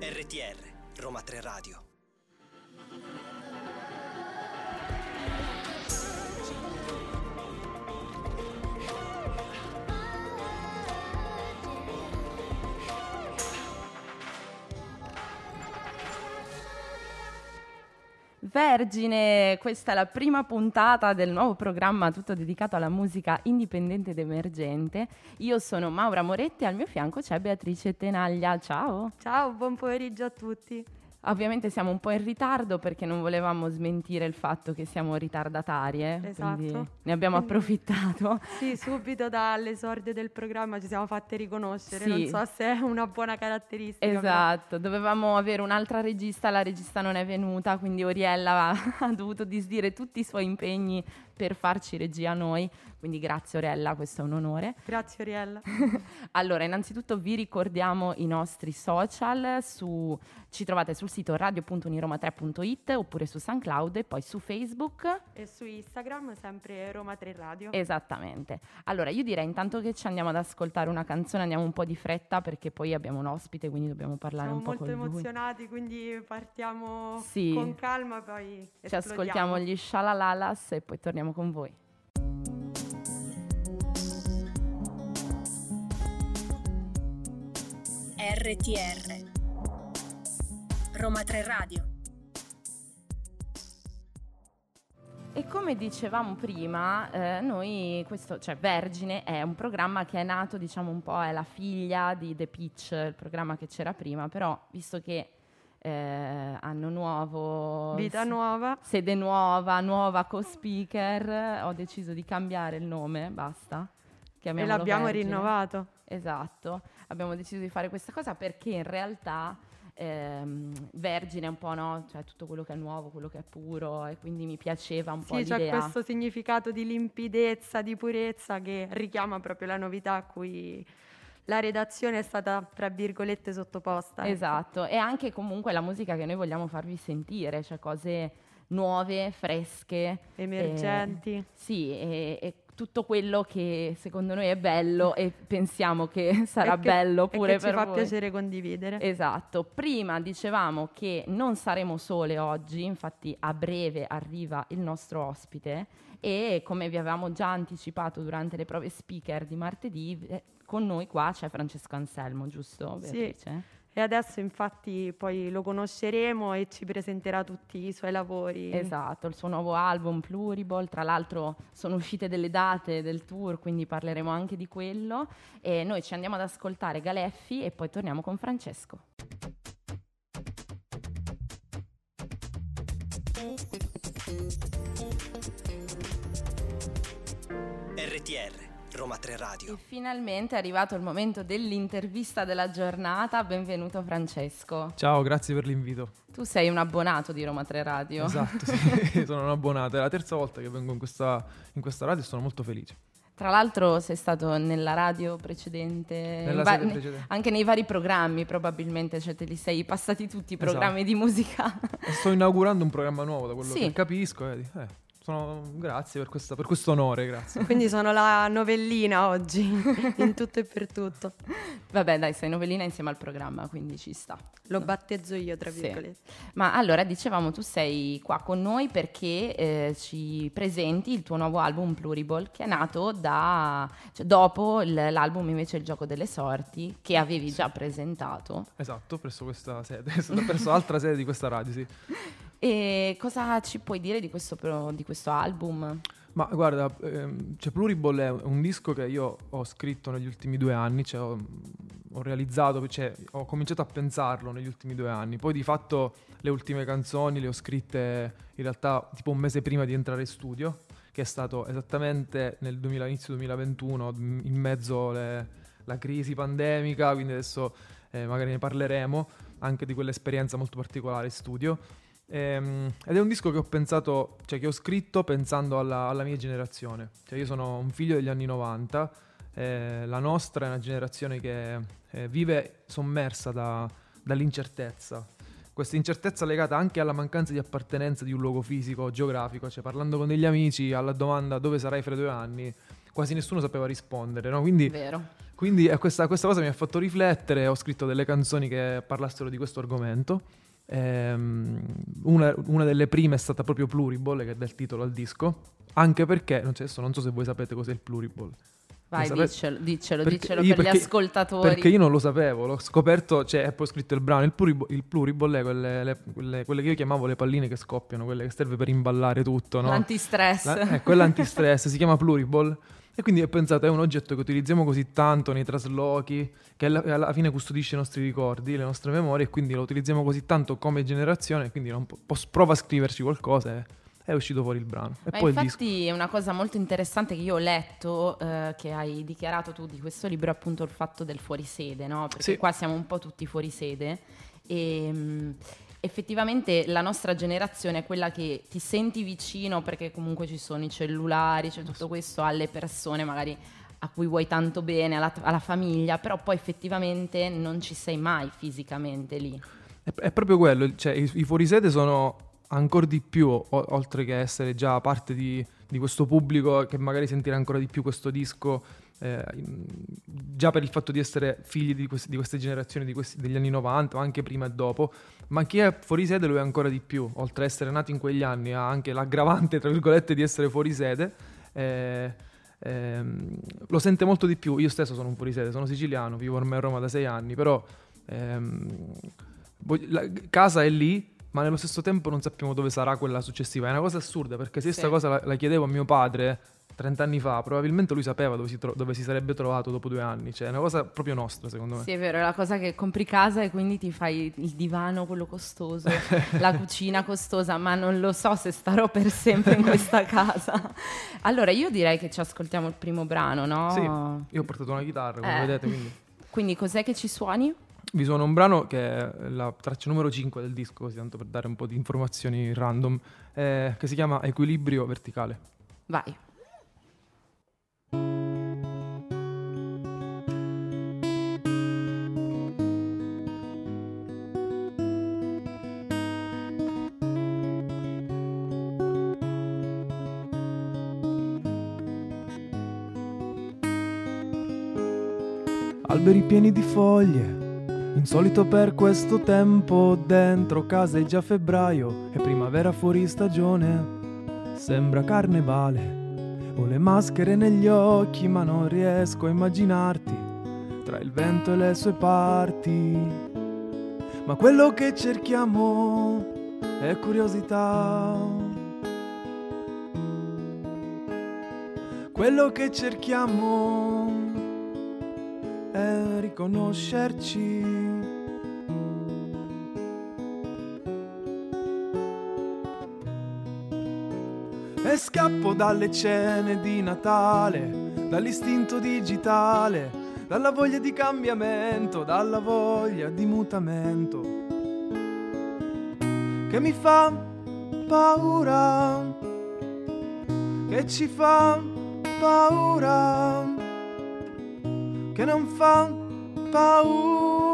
RTR Roma 3 Radio Vergine, questa è la prima puntata del nuovo programma tutto dedicato alla musica indipendente ed emergente. Io sono Maura Moretti e al mio fianco c'è Beatrice Tenaglia. Ciao. Ciao, buon pomeriggio a tutti. Ovviamente siamo un po' in ritardo perché non volevamo smentire il fatto che siamo ritardatarie. Esatto. Ne abbiamo approfittato. Sì, subito dall'esordio del programma ci siamo fatte riconoscere. Sì. Non so se è una buona caratteristica. però- Esatto, dovevamo avere un'altra regista, la regista non è venuta, quindi Oriella ha dovuto disdire tutti i suoi impegni per farci regia noi, quindi grazie Oriella, questo è un onore. Grazie Oriella. Allora, innanzitutto vi ricordiamo i nostri social, su- ci trovate sul sito radio.uniroma3.it oppure su SoundCloud e poi su Facebook. e su Instagram sempre Roma 3 Radio. Esattamente. Allora, io direi intanto che ci andiamo ad ascoltare una canzone, andiamo un po' di fretta perché poi abbiamo un ospite, quindi dobbiamo parlare Siamo un po' molto con lui. emozionati, quindi partiamo Sì. con calma, poi Ci esplodiamo. ascoltiamo gli Shalalalas e poi torniamo con voi. RTR Roma 3 Radio E come dicevamo prima, eh, noi, questo, cioè Vergine è un programma che è nato, diciamo un po', è la figlia di The Pitch, il programma che c'era prima, però visto che eh, anno nuovo, Vita s- nuova. sede nuova, nuova co-speaker, ho deciso di cambiare il nome, basta. E l'abbiamo Vergine. rinnovato. Esatto, abbiamo deciso di fare questa cosa perché in realtà ehm, Vergine è un po' no, cioè tutto quello che è nuovo, quello che è puro e quindi mi piaceva un po' Sì, c'è questo significato di limpidezza, di purezza che richiama proprio la novità a cui la redazione è stata, tra virgolette, sottoposta. Esatto, e anche comunque la musica che noi vogliamo farvi sentire, cioè cose nuove, fresche. Emergenti. eh, sì, e, e tutto quello che secondo noi è bello e pensiamo che sarà E che- bello e pure che per ci fa voi. piacere condividere. Esatto, prima dicevamo che non saremo sole oggi, infatti a breve arriva il nostro ospite e come vi avevamo già anticipato durante le prove speaker di martedì, eh, con noi qua c'è Francesco Anselmo, giusto? Sì. Beatrice? E adesso infatti poi lo conosceremo e ci presenterà tutti i suoi lavori. Esatto, il suo nuovo album Pluriball, tra l'altro sono uscite delle date del tour, quindi parleremo anche di quello e noi ci andiamo ad ascoltare Galeffi e poi torniamo con Francesco. RTR Roma 3 Radio E finalmente è arrivato il momento dell'intervista della giornata. Benvenuto Francesco. Ciao, grazie per l'invito. Tu sei un abbonato di Roma 3 Radio. Esatto, sì, sono un abbonato. È la terza volta che vengo in questa, in questa radio e sono molto felice. Tra l'altro sei stato nella radio precedente, Nella va- precedente. anche nei vari programmi probabilmente, cioè te li sei passati tutti i Esatto. programmi di musica. Sto inaugurando un programma nuovo, da quello Sì. che capisco. vedi. Eh, sono- grazie per, questa- per questo onore, grazie. Quindi sono la novellina oggi, in tutto e per tutto. Vabbè dai, sei novellina insieme al programma, quindi ci sta. Lo battezzo io, tra Sì. virgolette. Ma allora dicevamo, tu sei qua con noi perché eh, ci presenti il tuo nuovo album Pluriball che è nato da, cioè, dopo l'album invece Il gioco delle sorti che avevi già presentato. Esatto, presso questa sede, presso altra sede di questa radio, sì. E cosa ci puoi dire di questo, pro- di questo album? Ma guarda, ehm, cioè Pluriball è un disco che io ho scritto negli ultimi due anni, cioè ho, ho realizzato, cioè ho cominciato a pensarlo negli ultimi due anni. Poi di fatto le ultime canzoni le ho scritte in realtà tipo un mese prima di entrare in studio, che è stato esattamente nel 2000, inizio 2021, m- in mezzo alla crisi pandemica, quindi adesso eh, magari ne parleremo anche di quell'esperienza molto particolare in studio. Ehm, ed è un disco che ho pensato, cioè che ho scritto pensando alla, alla mia generazione. Cioè io sono un figlio degli anni 90, eh, la nostra è una generazione che eh, vive sommersa da- dall'incertezza. Questa incertezza legata anche alla mancanza di appartenenza di un luogo fisico geografico, cioè parlando con degli amici alla domanda dove sarai fra due anni, quasi nessuno sapeva rispondere, no? Quindi, Vero. quindi eh, questa, questa cosa mi ha fatto riflettere, ho scritto delle canzoni che parlassero di questo argomento. Ehm, una, una delle prime è stata proprio Pluriball, che dà il titolo al disco, anche perché, non, so- adesso non so se voi sapete cos'è il Pluriball. Vai, diccelo, diccelo, Perché- diccelo io per perché- gli ascoltatori. Perché io non lo sapevo, l'ho scoperto, cioè, e poi scritto il brano. Il, pluribo- il pluriball è quelle, le- quelle, quelle che io chiamavo le palline che scoppiano, quelle che serve per imballare tutto, no? L'antistress. La- eh, quella antistress si chiama pluriball. E quindi ho pensato, è un oggetto che utilizziamo così tanto nei traslochi, che alla, alla fine custodisce i nostri ricordi, le nostre memorie, e quindi lo utilizziamo così tanto come generazione, quindi non po- pos- prova a scriverci qualcosa e è uscito fuori il brano. E Ma poi infatti è una cosa molto interessante che io ho letto, eh, che hai dichiarato tu di questo libro, è appunto il fatto del fuorisede, no? Perché Sì. qua siamo un po' tutti fuorisede e mh, effettivamente la nostra generazione è quella che ti senti vicino perché comunque ci sono i cellulari, c'è tutto questo alle persone magari a cui vuoi tanto bene, alla, alla famiglia, però poi effettivamente non ci sei mai fisicamente lì. È, è proprio quello, cioè i, i fuorisede sono ancora di più, o- oltre che essere già parte di, di questo pubblico che magari sentirà ancora di più questo disco, eh, già per il fatto di essere figli di, questi- di queste generazioni di questi- degli anni 90, o anche prima e dopo, ma chi è fuorisede lo è ancora di più, oltre a essere nati in quegli anni ha anche l'aggravante, tra virgolette, di essere fuorisede. eh, ehm, lo sente molto di più. Io stesso sono un fuorisede, sono siciliano, vivo ormai a Roma da sei anni, però ehm, la- casa è lì, ma nello stesso tempo non sappiamo dove sarà quella successiva. È una cosa assurda perché se questa Sì. cosa la, la chiedevo a mio padre 30 anni fa, probabilmente lui sapeva dove si, tro- dove si sarebbe trovato dopo due anni. Cioè, è una cosa proprio nostra, secondo me. Sì, è vero, è la cosa che compri casa e quindi ti fai il divano, quello costoso, la cucina costosa, ma non lo so se starò per sempre in questa casa. Allora, io direi che ci ascoltiamo il primo brano, no? Sì, io ho portato una chitarra, come Eh. vedete, quindi Quindi cos'è che ci suoni? vi suono un brano che è la traccia numero 5 del disco, così tanto per dare un po' di informazioni random, eh, che si chiama Equilibrio Verticale. Vai. Alberi pieni di foglie, insolito per questo tempo, dentro casa è già febbraio, è primavera fuori stagione, sembra carnevale, ho le maschere negli occhi ma non riesco a immaginarti tra il vento e le sue parti, ma quello che cerchiamo è curiosità. Quello che cerchiamo è riconoscerci. E scappo dalle cene di Natale, dall'istinto digitale, dalla voglia di cambiamento, dalla voglia di mutamento, che mi fa paura, che ci fa paura che non fa paura.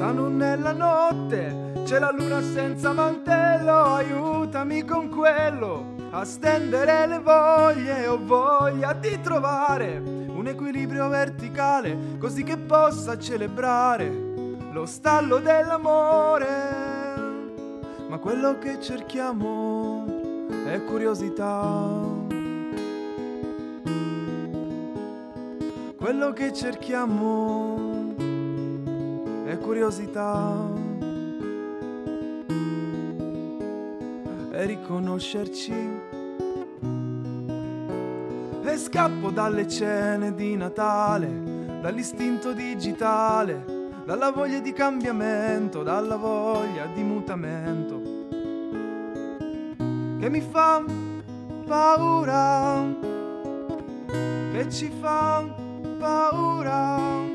Lontano nella notte c'è la luna senza mantello, aiutami con quello a stendere le voglie, ho voglia di trovare un equilibrio verticale così che possa celebrare lo stallo dell'amore. Ma quello che cerchiamo è curiosità. Quello che cerchiamo è curiosità. E riconoscerci. E scappo dalle cene di Natale, dall'istinto digitale, dalla voglia di cambiamento, dalla voglia di mutamento che mi fa paura, che ci fa paura,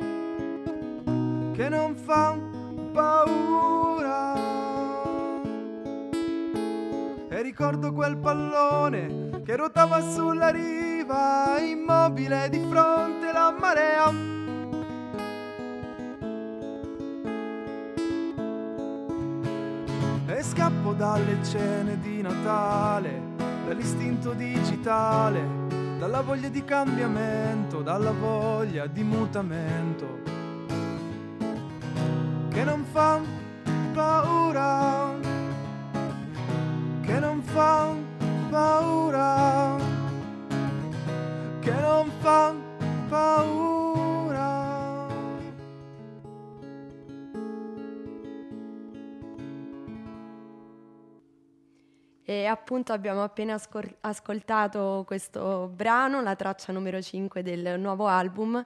che non fa paura. E ricordo quel pallone che ruotava sulla riva, immobile di fronte alla marea. E scappo dalle cene di Natale, dall'istinto digitale, dalla voglia di cambiamento, dalla voglia di mutamento, che non fa paura, che non fa paura, che non fa paura. E appunto abbiamo appena scor- ascoltato questo brano, la traccia numero 5 del nuovo album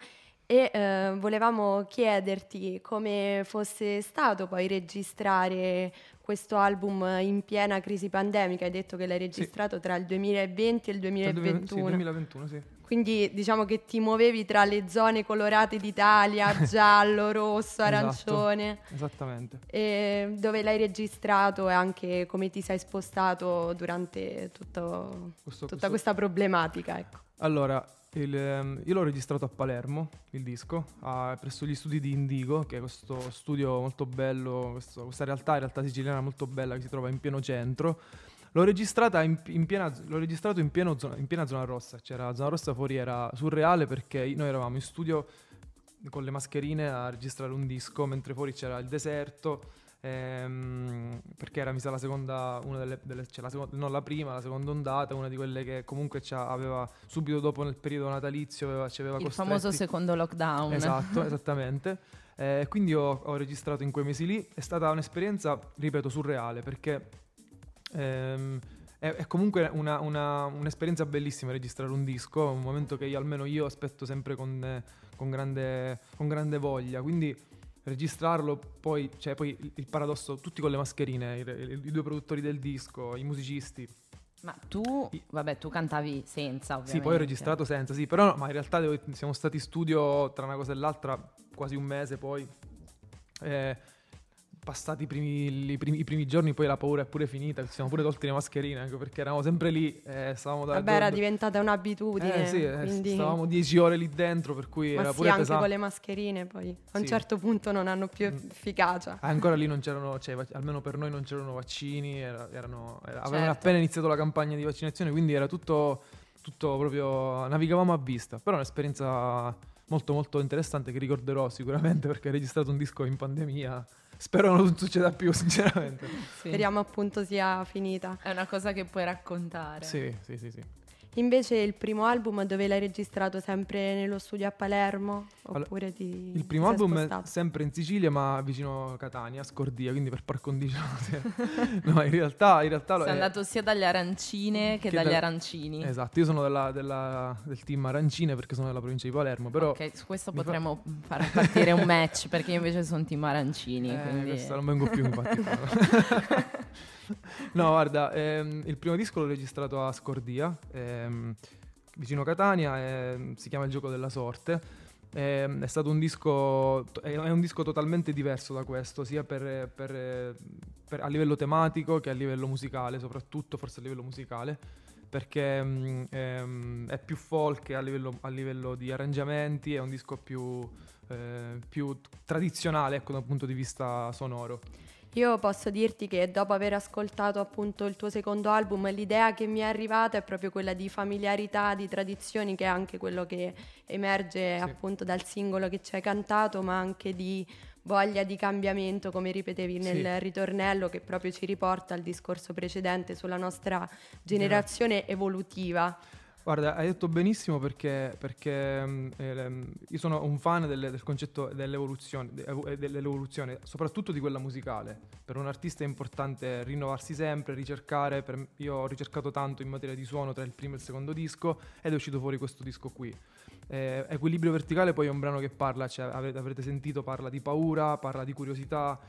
e eh, volevamo chiederti come fosse stato poi registrare questo album in piena crisi pandemica. Hai detto che l'hai registrato sì. tra il 2020 e il 2021. Sì, 2021, sì. Quindi diciamo che ti muovevi tra le zone colorate d'Italia, giallo, rosso, esatto, arancione. Esatto, esattamente. E dove l'hai registrato e anche come ti sei spostato durante tutto, questo, tutta questo... questa problematica. Ecco. Allora, il, ehm, io l'ho registrato a Palermo, il disco, a, presso gli studi di Indigo, che è questo studio molto bello, questo, questa realtà, realtà siciliana molto bella che si trova in pieno centro L'ho, in, in piena, l'ho registrato in, zona, in, piena zona rossa. C'era la zona rossa fuori, era surreale perché noi eravamo in studio con le mascherine a registrare un disco, mentre fuori c'era il deserto. Ehm, perché era mi sa la seconda, una delle, delle cioè la seconda, non la prima, la seconda ondata, una di quelle che comunque aveva subito dopo nel periodo natalizio aveva, ci aveva il costretti. famoso secondo lockdown. Esatto, esattamente. Eh, quindi ho, ho registrato in quei mesi lì. È stata un'esperienza, ripeto, surreale perché Ehm, è, è, comunque una, una, un'esperienza bellissima registrare un disco, un momento che io, almeno io aspetto sempre con, con, grande, con grande, voglia. Quindi registrarlo, poi, cioè, poi il, paradosso, tutti con le mascherine, i, i, i, due produttori del disco, i musicisti. Ma tu, vabbè, tu cantavi senza, ovviamente. Sì, poi ho registrato senza, sì, però no, ma in realtà devo, siamo stati in studio tra una cosa e l'altra quasi un mese poi. Eh, passati i primi, i, primi, i primi, giorni, poi la paura è pure finita, ci siamo pure tolti le mascherine, anche perché eravamo sempre lì, eh, stavamo da... Vabbè, era diventata un'abitudine, eh, sì, eh, quindi... stavamo dieci ore lì dentro, per cui Ma era sì, pure anche pesante. con le mascherine poi, a un certo punto non hanno più mm. efficacia. Ancora lì non c'erano, cioè, almeno per noi non c'erano vaccini, era, erano, era, certo. avevano appena iniziato la campagna di vaccinazione, quindi era tutto, tutto proprio, navigavamo a vista, però un'esperienza molto molto interessante che ricorderò sicuramente perché ho registrato un disco in pandemia Spero non succeda più, sinceramente. Sì. Speriamo appunto sia finita. È una cosa che puoi raccontare. Sì, sì, sì, sì. Invece il primo album dove l'hai registrato sempre nello studio a Palermo? Oppure allora, ti, Il primo album spostato? è sempre in Sicilia ma vicino a Catania, a Scordia, quindi per par condicio. no, in realtà... In realtà Sei è andato sia dalle arancine che, che dagli da... arancini. Esatto, io sono della, della, del team arancine perché sono della provincia di Palermo, però... Ok, su questo potremmo fa... far partire un match perché io invece sono team arancini. Eh, quindi... questo non vengo più infatti. no, guarda, ehm, il primo disco l'ho registrato a Scordia, ehm, vicino Catania, ehm, si chiama Il gioco della sorte. Ehm, è stato un disco, è un disco totalmente diverso da questo, sia per, per, per, a livello tematico che a livello musicale, soprattutto forse a livello musicale, perché ehm, è più folk a livello, a livello, di arrangiamenti, è un disco più, eh, più tradizionale ecco, da un punto di vista sonoro. Io posso dirti che dopo aver ascoltato appunto il tuo secondo album, l'idea che mi è arrivata è proprio quella di familiarità, di tradizioni, che è anche quello che emerge sì. appunto dal singolo che ci hai cantato, ma anche di voglia di cambiamento, come ripetevi nel sì. ritornello, che proprio ci riporta al discorso precedente sulla nostra generazione evolutiva. Guarda, hai detto benissimo perché, perché eh, io sono un fan del, del concetto dell'evoluzione, de, dell'evoluzione, soprattutto di quella musicale. Per un artista è importante rinnovarsi sempre, ricercare. Per, io ho ricercato tanto in materia di suono tra il primo e il secondo disco ed è uscito fuori questo disco qui. Eh, Equilibrio verticale poi è un brano che parla, cioè, avrete, avrete sentito, parla di paura, parla di curiosità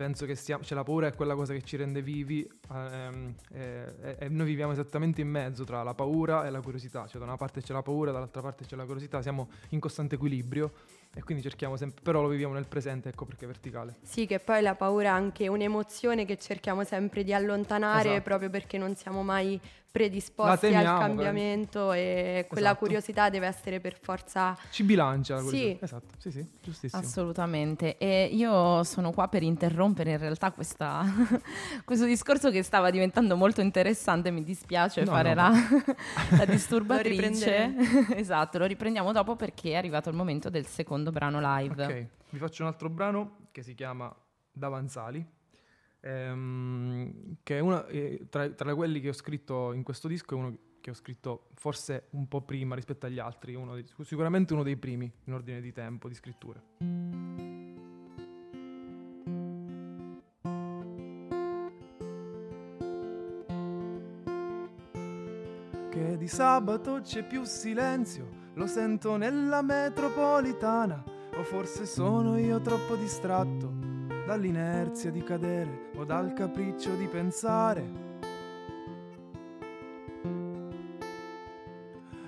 penso che sia, cioè la paura è quella cosa che ci rende vivi ehm, e, e, noi viviamo esattamente in mezzo tra la paura e la curiosità, cioè da una parte c'è la paura, dall'altra parte c'è la curiosità, siamo in costante equilibrio e quindi cerchiamo sempre, però lo viviamo nel presente, ecco perché è verticale. Sì, che poi la paura è anche un'emozione che cerchiamo sempre di allontanare Esatto. proprio perché non siamo mai predisposti al temiamo, cambiamento e quella Esatto. curiosità deve essere per forza Ci bilancia la Sì. Esatto, sì, sì, giustissimo. Assolutamente. E io sono qua per interrompere in realtà questa- questo discorso che stava diventando molto interessante. Mi dispiace No, fare no. La, la Lo disturbatrice. riprenderemo. esatto, lo riprendiamo dopo perché è arrivato il momento del secondo brano live. Ok, vi faccio un altro brano che si chiama Davanzali, ehm, che è una, eh, tra, tra quelli che ho scritto in questo disco è uno che ho scritto forse un po' prima rispetto agli altri, uno dei- sicuramente uno dei primi in ordine di tempo, di scrittura. Che di sabato c'è più silenzio, lo sento nella metropolitana, o forse sono io troppo distratto dall'inerzia di cadere o dal capriccio di pensare.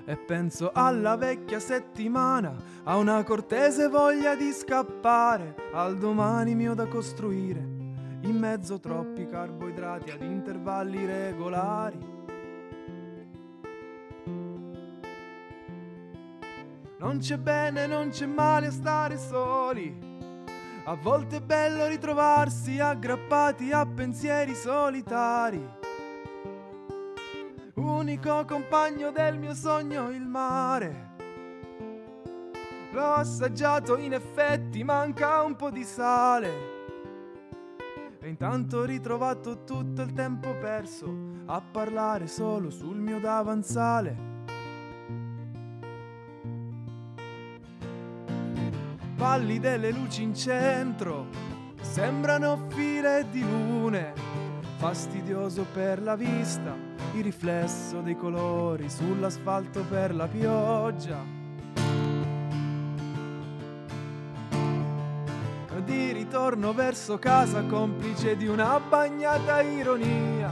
E penso alla vecchia settimana, a una cortese voglia di scappare, al domani mio da costruire, in mezzo troppi carboidrati ad intervalli regolari. Non c'è bene, non c'è male a stare soli. A volte è bello ritrovarsi aggrappati a pensieri solitari. Unico compagno del mio sogno, il mare. L'ho assaggiato, in effetti manca un po' di sale. E intanto ho ritrovato tutto il tempo perso a parlare solo sul mio davanzale. Valli delle luci in centro, sembrano file di lune, fastidioso per la vista, il riflesso dei colori sull'asfalto per la pioggia. Di ritorno verso casa complice di una bagnata ironia,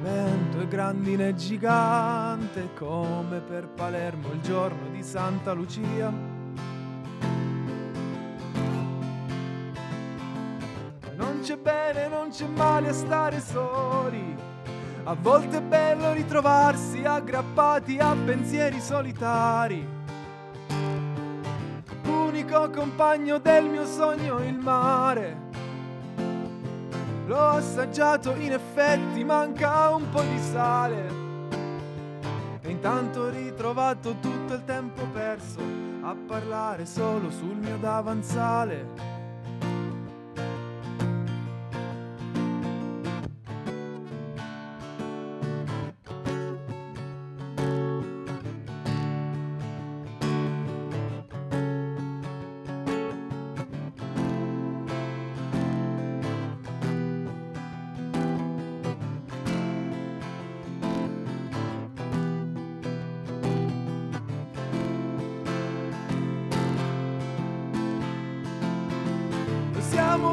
vento e grandine gigante come per Palermo il giorno di Santa Lucia. Bene, non c'è male a stare soli. A volte è bello ritrovarsi aggrappati a pensieri solitari. Unico compagno del mio sogno, il mare. L'ho assaggiato, in effetti manca un po' di sale. E intanto ho ritrovato tutto il tempo perso a parlare solo sul mio davanzale.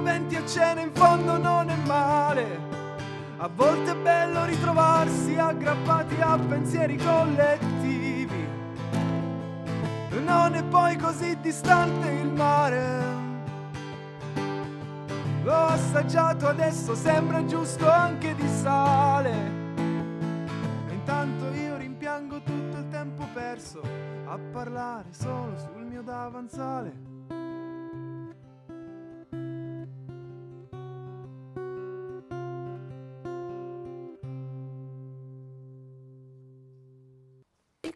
Venti a cena, in fondo non è male. A volte è bello ritrovarsi aggrappati a pensieri collettivi. Non è poi così distante il mare. L'ho assaggiato adesso, sembra giusto anche di sale. E intanto io rimpiango tutto il tempo perso a parlare solo sul mio davanzale.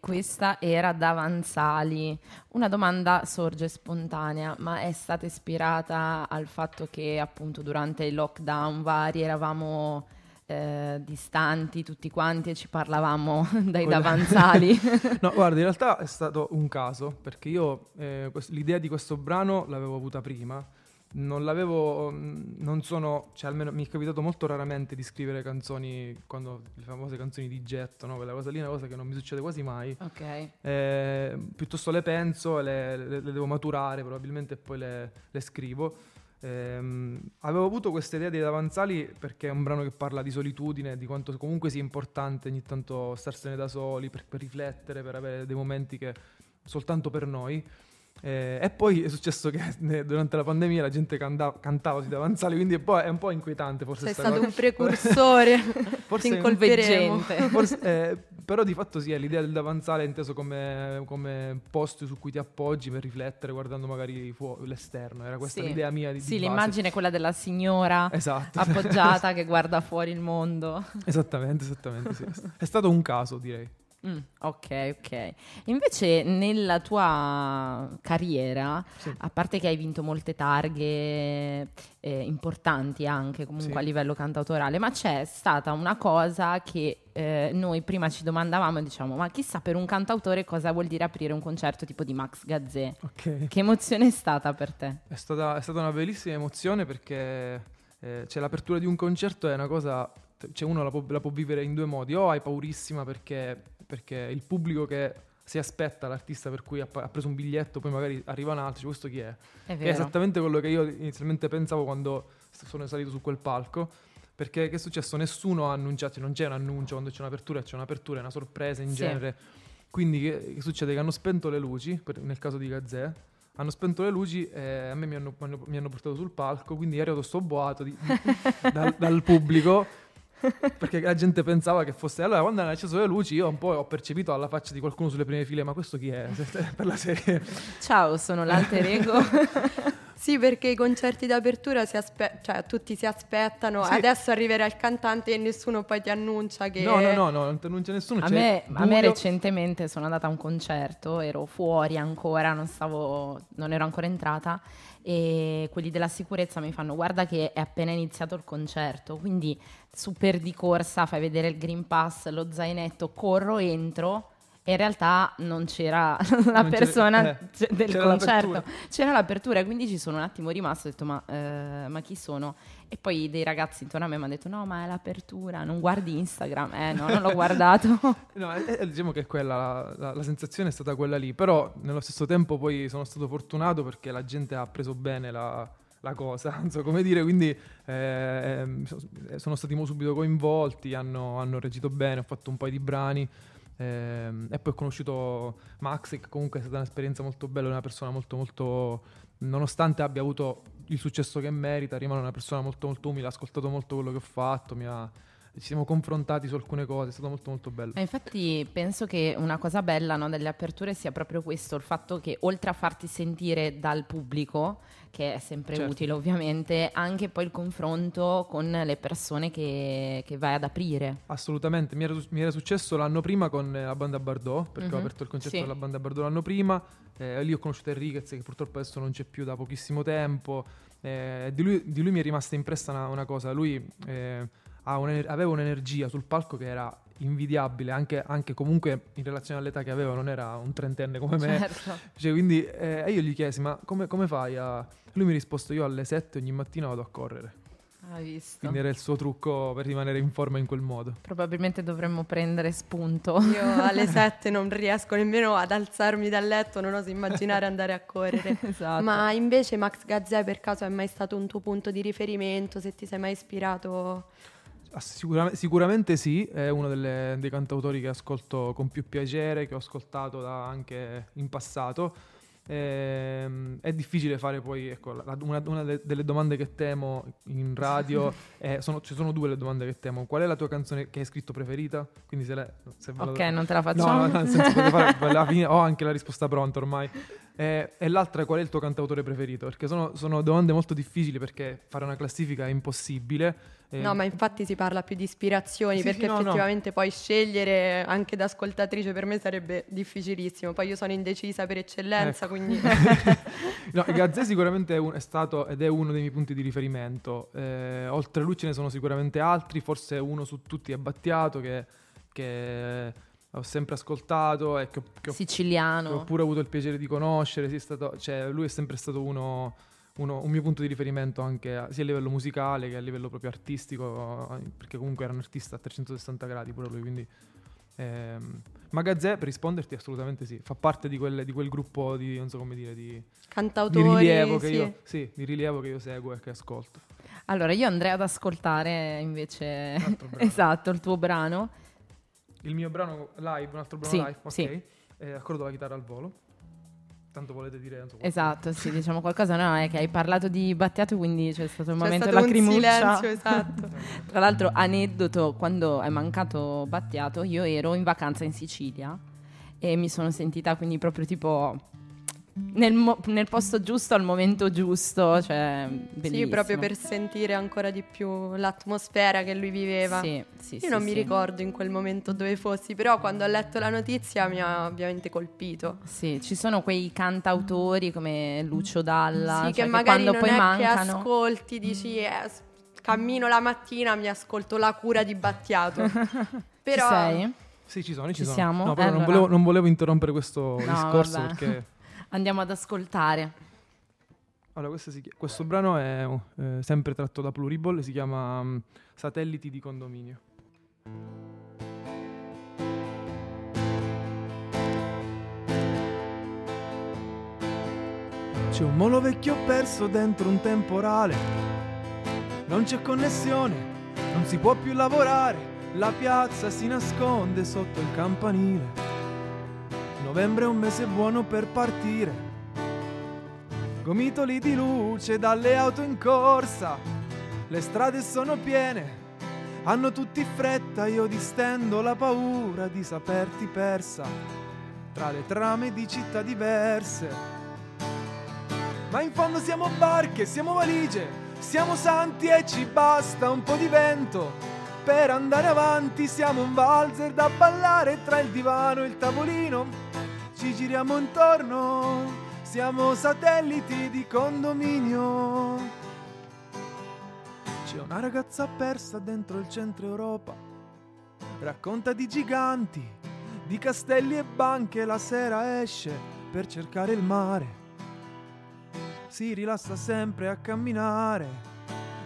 Questa era Davanzali. Una domanda sorge spontanea, ma è stata ispirata al fatto che appunto durante i lockdown vari eravamo eh, distanti tutti quanti e ci parlavamo dai Quella- davanzali? No, guarda, in realtà è stato un caso, perché io eh, quest- l'idea di questo brano l'avevo avuta prima, non l'avevo, non sono, cioè almeno mi è capitato molto raramente di scrivere canzoni, quando le famose canzoni di getto, no? Quella cosa lì è una cosa che non mi succede quasi mai. ok. Eh, piuttosto le penso, le, le- le devo maturare probabilmente e poi le, le scrivo. Ehm, avevo avuto questa idea dei Davanzali perché è un brano che parla di solitudine, di quanto comunque sia importante ogni tanto starsene da soli per, per riflettere, per avere dei momenti che soltanto per noi. Eh, e poi è successo che durante la pandemia la gente canta- cantava sui davanzali, quindi è un po', è un po' inquietante forse Sei sta stato cosa. un precursore. Forse-. Forse- eh, però di fatto sì, l'idea del davanzale è inteso come, come posto su cui ti appoggi per riflettere guardando magari fu- l'esterno. Era questa Sì. l'idea mia di, di Sì, base. l'immagine è quella della signora Esatto. appoggiata che guarda fuori il mondo. Esattamente, esattamente. Sì. È stato un caso, direi. Mm, ok, ok. Invece nella tua carriera, Sì. a parte che hai vinto molte targhe eh, importanti anche comunque Sì. a livello cantautorale, ma c'è stata una cosa che eh, noi prima ci domandavamo e diciamo, ma chissà per un cantautore cosa vuol dire aprire un concerto tipo di Max Gazzè? Ok. Che emozione è stata per te? È stata, è stata una bellissima emozione perché eh, cioè, l'apertura di un concerto è una cosa, cioè uno la può, la può vivere in due modi, o hai paurissima perché, perché il pubblico che si aspetta l'artista per cui ha, ha preso un biglietto, poi magari arriva un altro, dice questo chi è? È è esattamente quello che io inizialmente pensavo quando sono salito su quel palco. Perché che è successo? Nessuno ha annunciato, non c'è un annuncio quando c'è un'apertura, c'è un'apertura, è una sorpresa in Sì. genere. Quindi che, che succede? Che hanno spento le luci, per- nel caso di Gazzè, hanno spento le luci e a me mi hanno, mi hanno- portato sul palco, quindi ero arrivato sto boato di- dal, dal pubblico. Perché la gente pensava che fosse. Allora, quando hanno acceso le luci, io un po' ho percepito alla faccia di qualcuno sulle prime file, ma questo chi è? per la serie. Ciao, sono l'alter ego. Sì, perché i concerti d'apertura si aspe- cioè, tutti si aspettano, Sì. adesso arriverà il cantante e nessuno poi ti annuncia che... No, no, no, no, non ti annuncia nessuno. A c'è me, a me recentemente sono andata a un concerto, ero fuori ancora, non, stavo, non ero ancora entrata e quelli della sicurezza mi fanno guarda che è appena iniziato il concerto, quindi super di corsa, fai vedere il Green Pass, lo zainetto, corro, entro in realtà non c'era la Non c'era- persona eh, c- del c'era concerto, l'apertura. c'era l'apertura e quindi ci sono un attimo rimasto, ho detto ma, eh, ma chi sono? E poi dei ragazzi intorno a me mi hanno detto no ma è l'apertura, non guardi Instagram, eh no non l'ho guardato. No, eh, eh, diciamo che quella, la, la- sensazione è stata quella lì, però nello stesso tempo poi sono stato fortunato perché la gente ha preso bene la, la cosa, non so come dire, quindi eh, ehm, so- sono stati subito coinvolti, hanno, hanno reagito bene, ho fatto un paio di brani e poi ho conosciuto Max che comunque è stata un'esperienza molto bella, una persona molto molto, nonostante abbia avuto il successo che merita, rimane una persona molto molto umile, ha ascoltato molto quello che ho fatto, mi ha- ci siamo confrontati su alcune cose, è stato molto molto bello. Eh, infatti penso che una cosa bella no, delle aperture sia proprio questo, il fatto che oltre a farti sentire dal pubblico, che è sempre Certo. utile ovviamente, anche poi il confronto con le persone che, che vai ad aprire. Assolutamente, mi era, mi era successo l'anno prima con eh, la banda Bardot, perché ho Mhm, aperto il concerto sì. della banda Bardot l'anno prima, eh, lì ho conosciuto Enriquez che purtroppo adesso non c'è più da pochissimo tempo, eh, di, lui, di lui mi è rimasta impressa una, una cosa, lui eh, un'ener- aveva un'energia sul palco che era invidiabile, anche, anche comunque in relazione all'età che aveva, non era un trentenne come me, Certo. Cioè, quindi eh, e io gli chiesi, ma come, come fai a... Lui mi ha risposto, io alle 7 ogni mattina vado a correre, Hai visto? quindi era il suo trucco per rimanere in forma in quel modo. Probabilmente dovremmo prendere spunto. Io alle 7 non riesco nemmeno ad alzarmi dal letto, non oso immaginare andare a correre. esatto. Ma invece Max Gazzè per caso è mai stato un tuo punto di riferimento? Se ti sei mai ispirato? Ah, sicuramente, sicuramente sì, è uno delle- dei cantautori che ascolto con più piacere, che ho ascoltato anche in passato. Ehm, è difficile fare poi, ecco, la- una, una de- delle domande che temo in radio, è- sono, ci sono due le domande che temo. Qual è la tua canzone che hai scritto preferita? Quindi se, le, se ve la- ok, non te la No, facciamo. no, nel senso fare, fine ho anche la risposta pronta ormai. Eh, e l'altra qual è il tuo cantautore preferito? Perché sono, sono domande molto difficili perché fare una classifica è impossibile. Eh, No, ma infatti si parla più di ispirazioni Sì, perché sì, no, no. effettivamente poi scegliere anche da ascoltatrice per me sarebbe difficilissimo. Poi io sono indecisa per eccellenza, Ecco. quindi No, Gazzè sicuramente è, un- è stato ed è uno dei miei punti di riferimento. Eh, oltre a lui ce ne sono sicuramente altri, forse uno su tutti è Battiato che, che ho sempre ascoltato e che ho, che ho- che Siciliano. ho pure avuto il piacere di conoscere. sì, è stato- cioè, lui è sempre stato uno, uno- un mio punto di riferimento anche a- sia a livello musicale che a livello proprio artistico, perché comunque era un artista a 360 gradi pure lui, quindi... Ehm, ma Gazzè, per risponderti, assolutamente sì. Fa parte di, quelle- di quel gruppo di, non so come dire, di, di cantautori. rilievo che sì. io, sì, di rilievo che io seguo e che ascolto. Allora, io andrei ad ascoltare invece esatto, il tuo brano. Il mio brano live, un altro brano Sì, live, ok. sì. Eh, accordo la chitarra al volo. Tanto volete dire... Non so, Esatto, sì, diciamo qualcosa. No, è che hai parlato di Battiato, quindi c'è stato un C'è momento stato un lacrimuccia. silenzio, esatto. Tra l'altro, aneddoto, quando è mancato Battiato, io ero in vacanza in Sicilia e mi sono sentita quindi proprio tipo nel, mo- nel posto giusto al momento giusto, cioè bellissimo. Sì, proprio per sentire ancora di più l'atmosfera che lui viveva. Sì, sì, Io sì, non mi sì. ricordo in quel momento dove fossi, però quando ho letto la notizia mi ha ovviamente colpito. Sì, ci sono quei cantautori come Lucio Dalla, sì, cioè che magari quando non poi è mancano... che ascolti, dici eh, s- cammino la mattina, mi ascolto la cura di Battiato. però Ci sei? Sì, ci sono, ci, Ci sono. siamo? No, però Eh, non, allora. volevo, non volevo interrompere questo No, discorso vabbè. perché... Andiamo ad ascoltare. Allora, chi- questo brano è eh, sempre tratto da Pluriball, si chiama mm, Satelliti di condominio. C'è un molo vecchio perso dentro un temporale, non c'è connessione, non si può più lavorare, la piazza si nasconde sotto il campanile. Novembre è un mese buono per partire. Gomitoli di luce dalle auto in corsa, le strade sono piene, hanno tutti fretta, io distendo la paura di saperti persa tra le trame di città diverse. Ma in fondo siamo barche, siamo valigie, siamo santi e ci basta un po' di vento. Per andare avanti siamo un valzer da ballare tra il divano e il tavolino. Ci giriamo intorno, siamo satelliti di condominio. C'è una ragazza persa dentro il centro Europa. Racconta di giganti, di castelli e banche. La sera esce per cercare il mare. Si rilassa sempre a camminare.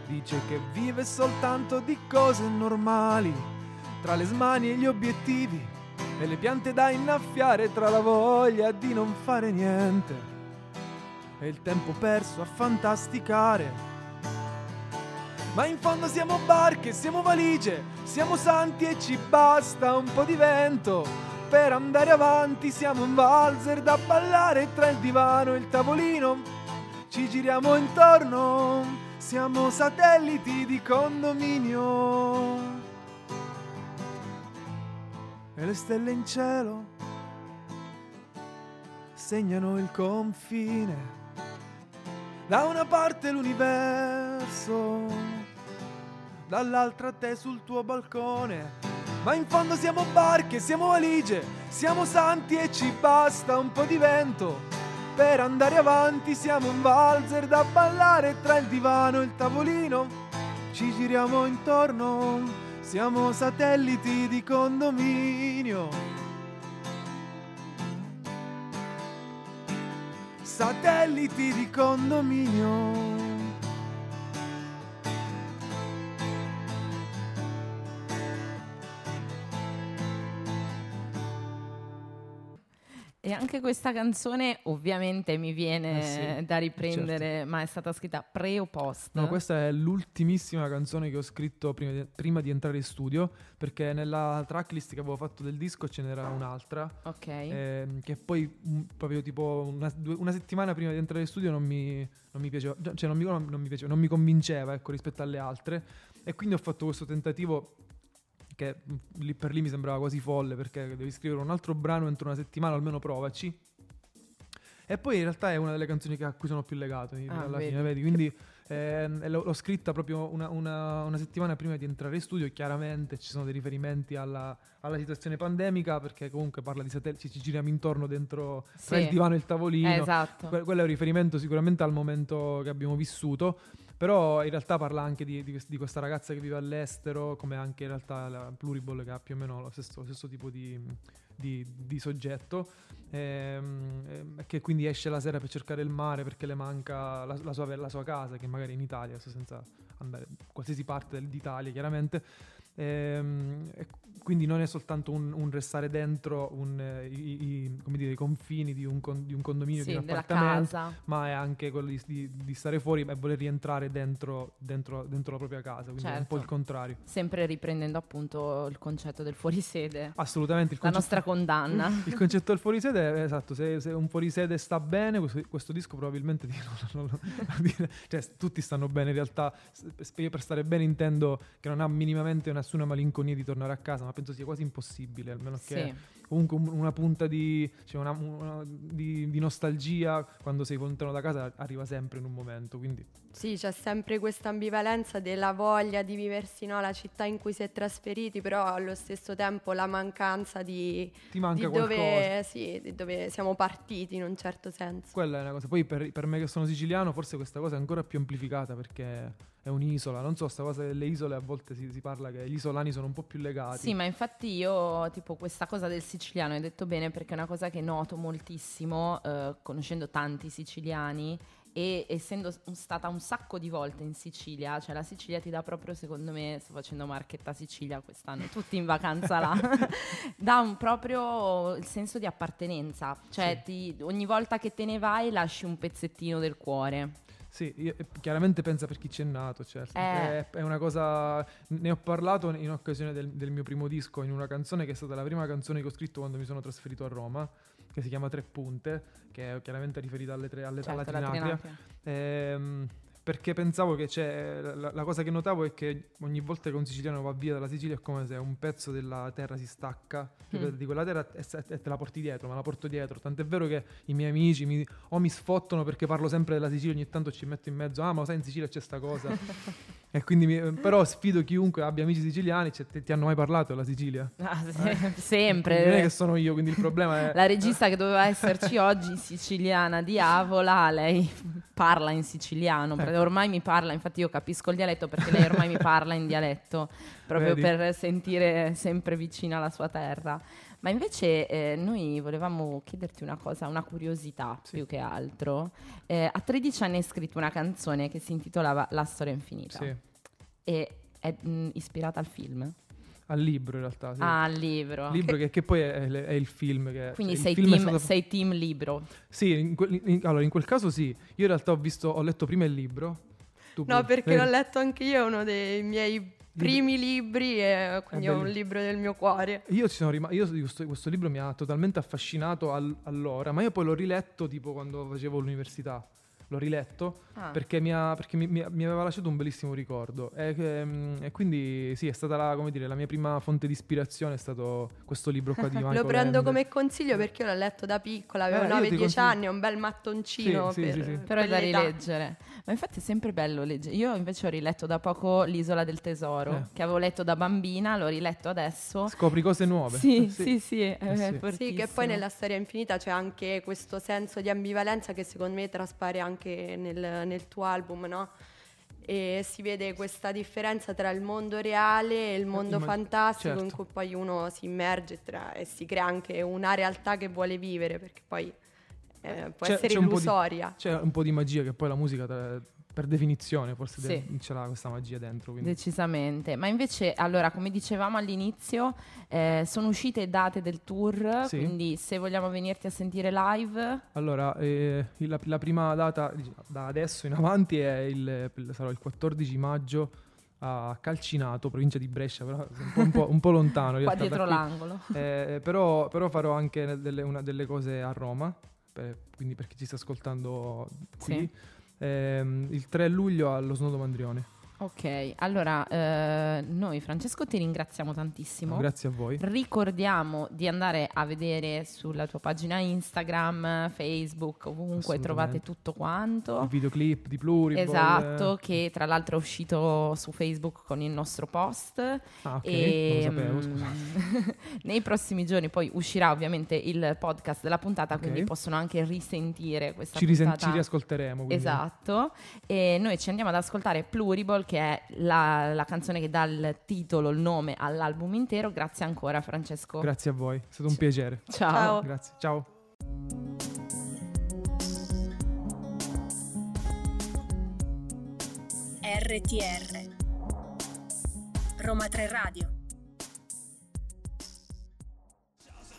Dice che vive soltanto di cose normali. Tra le smanie e gli obiettivi e le piante da innaffiare tra la voglia di non fare niente e il tempo perso a fantasticare. Ma in fondo siamo barche, siamo valigie, siamo santi e ci basta un po' di vento. Per andare avanti siamo un valzer da ballare tra il divano e il tavolino. Ci giriamo intorno, siamo satelliti di condominio. E le stelle in cielo segnano il confine. Da una parte l'universo, dall'altra te sul tuo balcone. Ma in fondo siamo barche, siamo valigie, siamo santi e ci basta un po' di vento. Per andare avanti siamo un valzer da ballare tra il divano e il tavolino. Ci giriamo intorno, siamo satelliti di condominio. Satelliti di condominio. E anche questa canzone ovviamente mi viene Eh sì, da riprendere, ma è stata scritta pre o post? No, questa è l'ultimissima canzone che ho scritto prima di, prima di entrare in studio, perché nella tracklist che avevo fatto del disco ce n'era un'altra, Ok. ehm, che poi mm, proprio tipo una, due- una settimana prima di entrare in studio non mi, non mi piaceva, cioè non mi, non mi piaceva, non mi convinceva ecco, rispetto alle altre, e quindi ho fatto questo tentativo che lì per lì mi sembrava quasi folle, perché devi scrivere un altro brano entro una settimana, almeno provaci. E poi in realtà è una delle canzoni a cui sono più legato Ah, alla vedi. fine, vedi? Quindi ehm, l'ho, scritta proprio una, una- una settimana prima di entrare in studio. Chiaramente ci sono dei riferimenti alla, alla situazione pandemica, perché comunque parla di satelliti, ci giriamo intorno dentro tra Sì. il divano e il tavolino. Eh, esatto. Que- quello è un riferimento sicuramente al momento che abbiamo vissuto. Però in realtà parla anche di, di di questa ragazza che vive all'estero, come anche in realtà la Pluriball che ha più o meno lo stesso, lo stesso tipo di, di- soggetto, ehm, ehm, che quindi esce la sera per cercare il mare perché le manca la, la sua, la sua casa, che magari è in Italia, senza andare in qualsiasi parte d'Italia chiaramente. Ehm, quindi non è soltanto un, un restare dentro un, eh, i, i- come dire, i confini di un, con- di un condominio, Sì, di un appartamento, ma è anche quello di, di- di stare fuori e voler rientrare dentro, dentro- dentro la propria casa, quindi è un po' Certo. il contrario. Sempre riprendendo appunto il concetto del fuorisede. Assolutamente il La concetto, nostra condanna. il concetto del fuorisede è esatto, se, se un fuorisede sta bene, questo, questo disco probabilmente non- non- non- cioè, tutti stanno bene in realtà, io per stare bene intendo che non ha minimamente nessuna malinconia di tornare a casa, ma penso sia quasi impossibile, almeno che Sì. Comunque un- una punta di, cioè una- una- di- di nostalgia quando sei lontano da casa arriva sempre in un momento, quindi Sì, c'è sempre questa ambivalenza della voglia di viversi no, la città in cui si è trasferiti, però allo stesso tempo la mancanza di, ti manca di dove, sì, di dove siamo partiti in un certo senso. Quella è una cosa. Poi per, per me che sono siciliano, forse questa cosa è ancora più amplificata perché è un'isola. Non so, sta cosa delle isole a volte si, si parla che gli isolani sono un po' più legati. Sì, ma infatti io, tipo, questa cosa del siciliano hai detto bene perché è una cosa che noto moltissimo, eh, conoscendo tanti siciliani e essendo stata un sacco di volte in Sicilia, cioè la Sicilia ti dà proprio, secondo me, sto facendo marchetta Sicilia quest'anno, tutti in vacanza là, dà un proprio il senso di appartenenza, cioè ti- ogni volta che te ne vai lasci un pezzettino del cuore. Sì, io- chiaramente pensa per chi c'è nato, certo. Eh. È, è una cosa. Ne ho parlato in occasione del, del mio primo disco in una canzone che è stata la prima canzone che ho scritto quando mi sono trasferito a Roma, che si chiama Tre Punte, che è chiaramente riferita alle tre, alle, alla Certo, la Trinacria. Trinacria. Ehm, perché pensavo che c'è. La, la cosa che notavo è che ogni volta che un siciliano va via dalla Sicilia è come se un pezzo della terra si stacca cioè, Mm. di quella terra e, e te la porti dietro, ma la porto dietro. Tant'è vero che i miei amici mi, o mi sfottono perché parlo sempre della Sicilia, ogni tanto ci metto in mezzo, ah, ma lo sai, in Sicilia c'è sta cosa. e quindi mi- però sfido chiunque abbia amici siciliani, cioè, ti, ti hanno mai parlato della Sicilia? Ah, sì, Non è sempre. che sono io, quindi il problema è. La regista che doveva esserci oggi, siciliana di Avola, lei parla in siciliano, Ecco. ormai mi parla, infatti io capisco il dialetto perché lei ormai mi parla in dialetto, proprio Vedi? per sentire sempre vicina alla sua terra. Ma invece eh, noi volevamo chiederti una cosa, una curiosità Sì. più che altro. Eh, a 13 anni hai scritto una canzone che si intitolava La storia infinita Sì, e è mh, ispirata al film? al libro in realtà. Sì. Ah, al libro. libro che, che poi è, è il film. Che, Quindi cioè, sei, il film è team, stato- sei team libro. Sì, in quel, in- allora in quel caso sì. Io in realtà ho visto, ho letto prima il libro. Tu No, pure. perché Vedi? l'ho letto anche io, uno dei miei primi libri e quindi È è un libro del mio cuore. Io ci sono rimasto. Io questo, questo libro mi ha totalmente affascinato al- allora, ma io poi l'ho riletto tipo quando facevo l'università. L'ho riletto Ah. perché, mi, ha- perché mi- mi- mi aveva lasciato un bellissimo ricordo. E, che, mm, e quindi sì, è stata la, come dire, la mia prima fonte di ispirazione. È stato questo libro qua di Michael Lo prendo Ende. come consiglio perché io l'ho letto da piccola, avevo Eh, io ti 9-10 consiglio- anni, è un bel mattoncino Sì, per, sì, sì. Però è da rileggere. Ma infatti è sempre bello leggere. Io invece ho riletto da poco L'isola del tesoro, Eh. che avevo letto da bambina, l'ho riletto adesso. Scopri cose nuove. Sì, sì, sì, Eh sì. Sì, che poi nella storia infinita c'è anche questo senso di ambivalenza che secondo me traspare anche nel, nel tuo album, no? E si vede questa differenza tra il mondo reale e il mondo immag- fantastico in certo. cui poi uno si immerge tra- e si crea anche una realtà che vuole vivere, perché poi eh, può C'è- essere c'è un po' di- illusoria. C'è un po' di magia che poi la musica, tra- per definizione, forse Sì. de- ce l'ha questa magia dentro. Quindi. Decisamente. Ma invece, allora, come dicevamo all'inizio, eh, sono uscite date del tour, Sì. quindi se vogliamo venirti a sentire live, Allora, eh, la, la prima data da adesso in avanti è il, sarà il 14 maggio a Calcinato, provincia di Brescia, però un po', un po'- lontano. qua dietro l'angolo. Eh, però, però farò anche delle, una delle cose a Roma, per- quindi per chi ci sta ascoltando qui. Sì. Ehm, il 3 luglio allo Snodo Mandrione. Ok, allora eh, noi Francesco ti ringraziamo tantissimo. Grazie a voi. Ricordiamo di andare a vedere sulla tua pagina Instagram, Facebook, ovunque trovate tutto quanto. Il videoclip di Pluriball. Esatto, che tra l'altro è uscito su Facebook con il nostro post. Ah, ok, e non lo sapevo. scusa. nei prossimi giorni poi uscirà ovviamente il podcast della puntata, Ok. quindi possono anche risentire questa Ci, risen- puntata. ci riascolteremo. quindi. Esatto, e noi ci andiamo ad ascoltare Pluriball, che è la, la canzone che dà il titolo, il nome all'album intero. Grazie ancora, Francesco. Grazie a voi, è stato un piacere. Ciao. Ciao. Grazie, ciao. RTR Roma 3 Radio.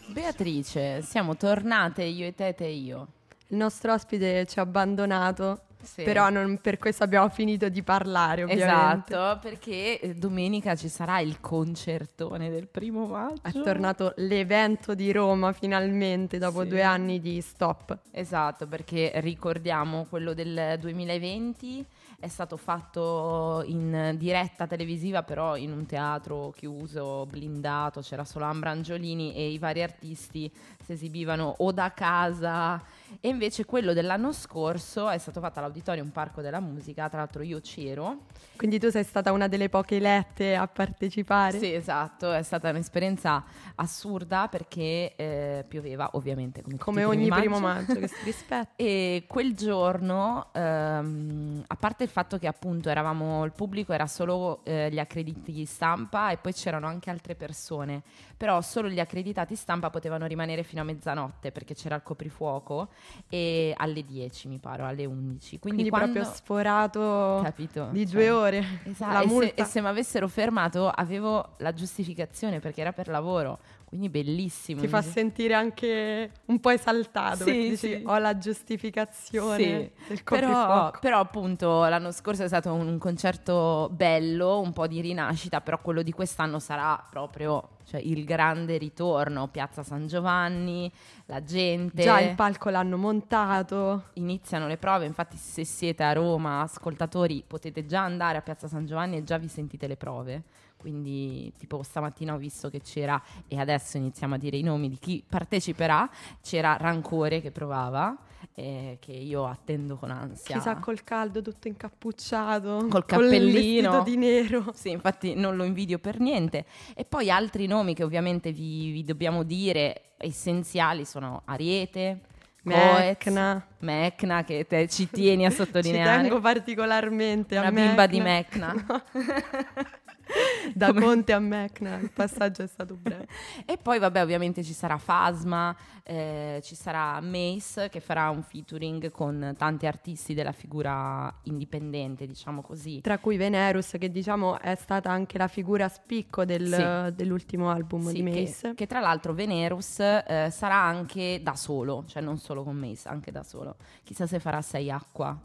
Beatrice, siamo tornate io e te, te e io. Il nostro ospite ci ha abbandonato, Sì. però non per questo abbiamo finito di parlare, ovviamente. Esatto, perché eh, domenica ci sarà il concertone del primo maggio. È tornato l'evento di Roma finalmente dopo Sì. due anni di stop. Esatto, perché ricordiamo quello del 2020 è stato fatto in diretta televisiva, però in un teatro chiuso, blindato, c'era solo Ambra Angiolini e i vari artisti si esibivano o da casa e invece quello dell'anno scorso è stato fatto all'Auditorium Parco della Musica, tra l'altro io c'ero. Quindi tu sei stata una delle poche elette a partecipare. Sì, esatto, è stata un'esperienza assurda perché eh, pioveva ovviamente come, Come ogni primi primo maggio. maggio che si rispetta. E quel giorno, ehm, a parte il fatto che appunto eravamo, il pubblico era solo eh, gli accreditati stampa e poi c'erano anche altre persone, però solo gli accreditati stampa potevano rimanere fino a mezzanotte perché c'era il coprifuoco e alle 10 mi pare, o alle 11. Quindi, Quindi quando... proprio sforato Capito? di Cioè, due ore. Esatto, e, se, e se mi avessero fermato avevo la giustificazione perché era per lavoro, quindi bellissimo. Ti fa sentire anche un po' esaltato. Sì, dici, sì. ho la giustificazione Sì, del Però, però appunto l'anno scorso è stato un concerto bello, un po' di rinascita, però quello di quest'anno sarà proprio cioè, il grande ritorno, Piazza San Giovanni, la gente. Già il palco l'hanno montato. Iniziano le prove, infatti se siete a Roma, ascoltatori, potete già andare a Piazza San Giovanni e già vi sentite le prove. Quindi tipo stamattina ho visto che c'era, e adesso iniziamo a dire i nomi di chi parteciperà, c'era Rancore che provava, eh, che io attendo con ansia. Chissà col caldo tutto incappucciato. Col cappellino. vestito di nero. Sì, infatti non lo invidio per niente. E poi altri nomi che ovviamente vi, vi dobbiamo dire essenziali sono Ariete, Mecna. Mecna, che te ci tieni a Ci sottolineare. tengo particolarmente Una a bimba di Mecna. Mecna. Da Come- Conte a Mecna, il passaggio è stato breve. E poi, vabbè, ovviamente ci sarà Fasma, eh, ci sarà Mace che farà un featuring con tanti artisti della figura indipendente, diciamo così. Tra cui Venerus, che diciamo è stata anche la figura spicco del- Sì. dell'ultimo album Sì, di che- Mace. Che, tra l'altro Venerus eh, sarà anche da solo, cioè non solo con Mace, anche da solo. Chissà se farà sei acqua,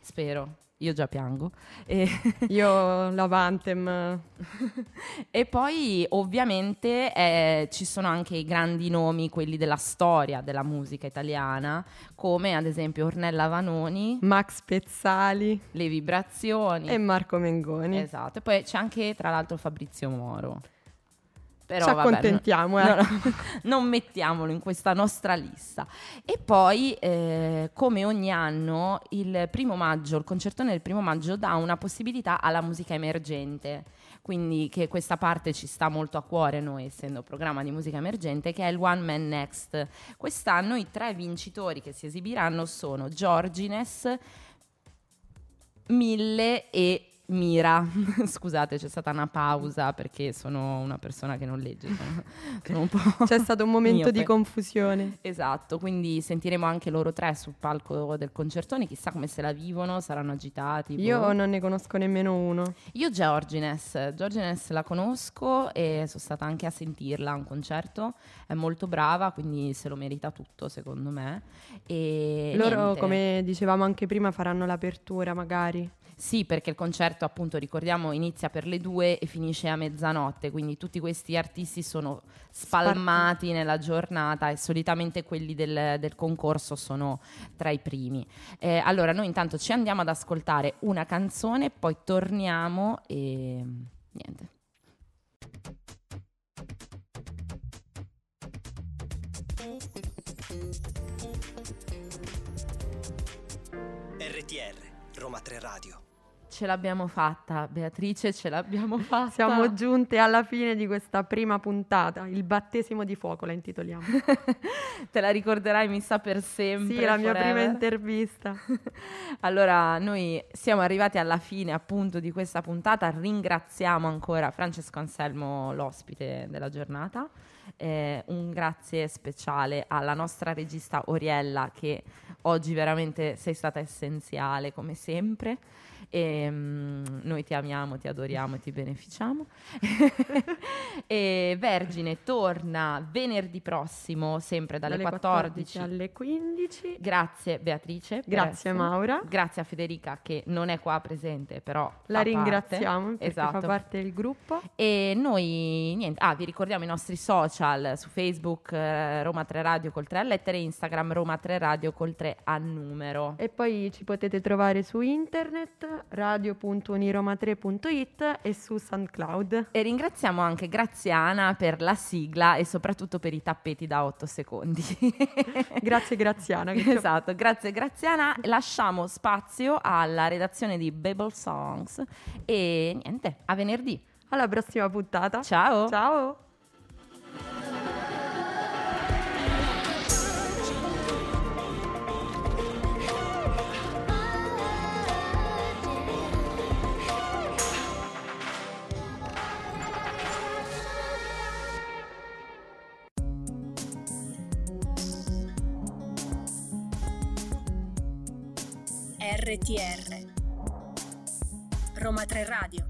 spero. Io già piango. E, Io l'Avantem. e poi ovviamente eh, ci sono anche i grandi nomi, quelli della storia della musica italiana, come ad esempio Ornella Vanoni, Max Pezzali Le Vibrazioni. e Marco Mengoni. Esatto, e poi c'è anche tra l'altro Fabrizio Moro. Però, Ci vabbè, accontentiamo, no- eh. no, no, non mettiamolo in questa nostra lista. E poi, eh, come ogni anno, il primo maggio, il concertone del primo maggio dà una possibilità alla musica emergente. Quindi che questa parte ci sta molto a cuore noi, essendo programma di musica emergente, che è il One Man Next. Quest'anno i tre vincitori che si esibiranno sono Giorgines, Mille e Mira. Scusate, c'è stata una pausa perché sono una persona che non legge. Sono, sono un po'. C'è stato un momento miope. di confusione. Esatto, quindi sentiremo anche loro tre sul palco del concertone, chissà come se la vivono, saranno agitati. boh. Io non ne conosco nemmeno uno. Io Giorgines, Giorgines la conosco e sono stata anche a sentirla a un concerto, è molto brava, quindi se lo merita tutto secondo me. E Loro, niente. come dicevamo anche prima, faranno l'apertura magari. Sì, perché il concerto, appunto, ricordiamo, inizia per le due e finisce a mezzanotte, quindi tutti questi artisti sono spalmati nella giornata e solitamente quelli del, del concorso sono tra i primi. Eh, allora, noi intanto ci andiamo ad ascoltare una canzone, poi torniamo e niente. RTR, Roma 3 Radio. Ce l'abbiamo fatta, Beatrice, ce l'abbiamo fatta. Siamo giunte alla fine di questa prima puntata. Il battesimo di fuoco la intitoliamo. Te la ricorderai, mi sa, per sempre. sì, la mia forever. prima intervista. Allora, noi siamo arrivati alla fine appunto di questa puntata. Ringraziamo ancora Francesco Anselmo, l'ospite della giornata. Eh, un grazie speciale alla nostra regista Oriella, che oggi veramente sei stata essenziale come sempre. E, mm, noi ti amiamo, ti adoriamo e ti beneficiamo. e Vergine torna venerdì prossimo, sempre dalle, Dalle 14. 14 alle 15. Grazie Beatrice. Grazie Maura. Grazie a Federica che non è qua presente, però La parte. ringraziamo perché Esatto. fa parte del gruppo. E noi, niente, ah, vi ricordiamo i nostri social su Facebook eh, Roma 3 Radio col 3 a lettere, Instagram Roma 3 Radio col 3 a numero. E poi ci potete trovare su internet radio.uniroma3.it e su SoundCloud. E ringraziamo anche Graziana per la sigla e soprattutto per i tappeti da 8 secondi. Grazie Graziana. Esatto, grazie Graziana. Lasciamo spazio alla redazione di Babel Songs e niente, a venerdì. Alla prossima puntata. Ciao! Ciao. RTR Roma 3 Radio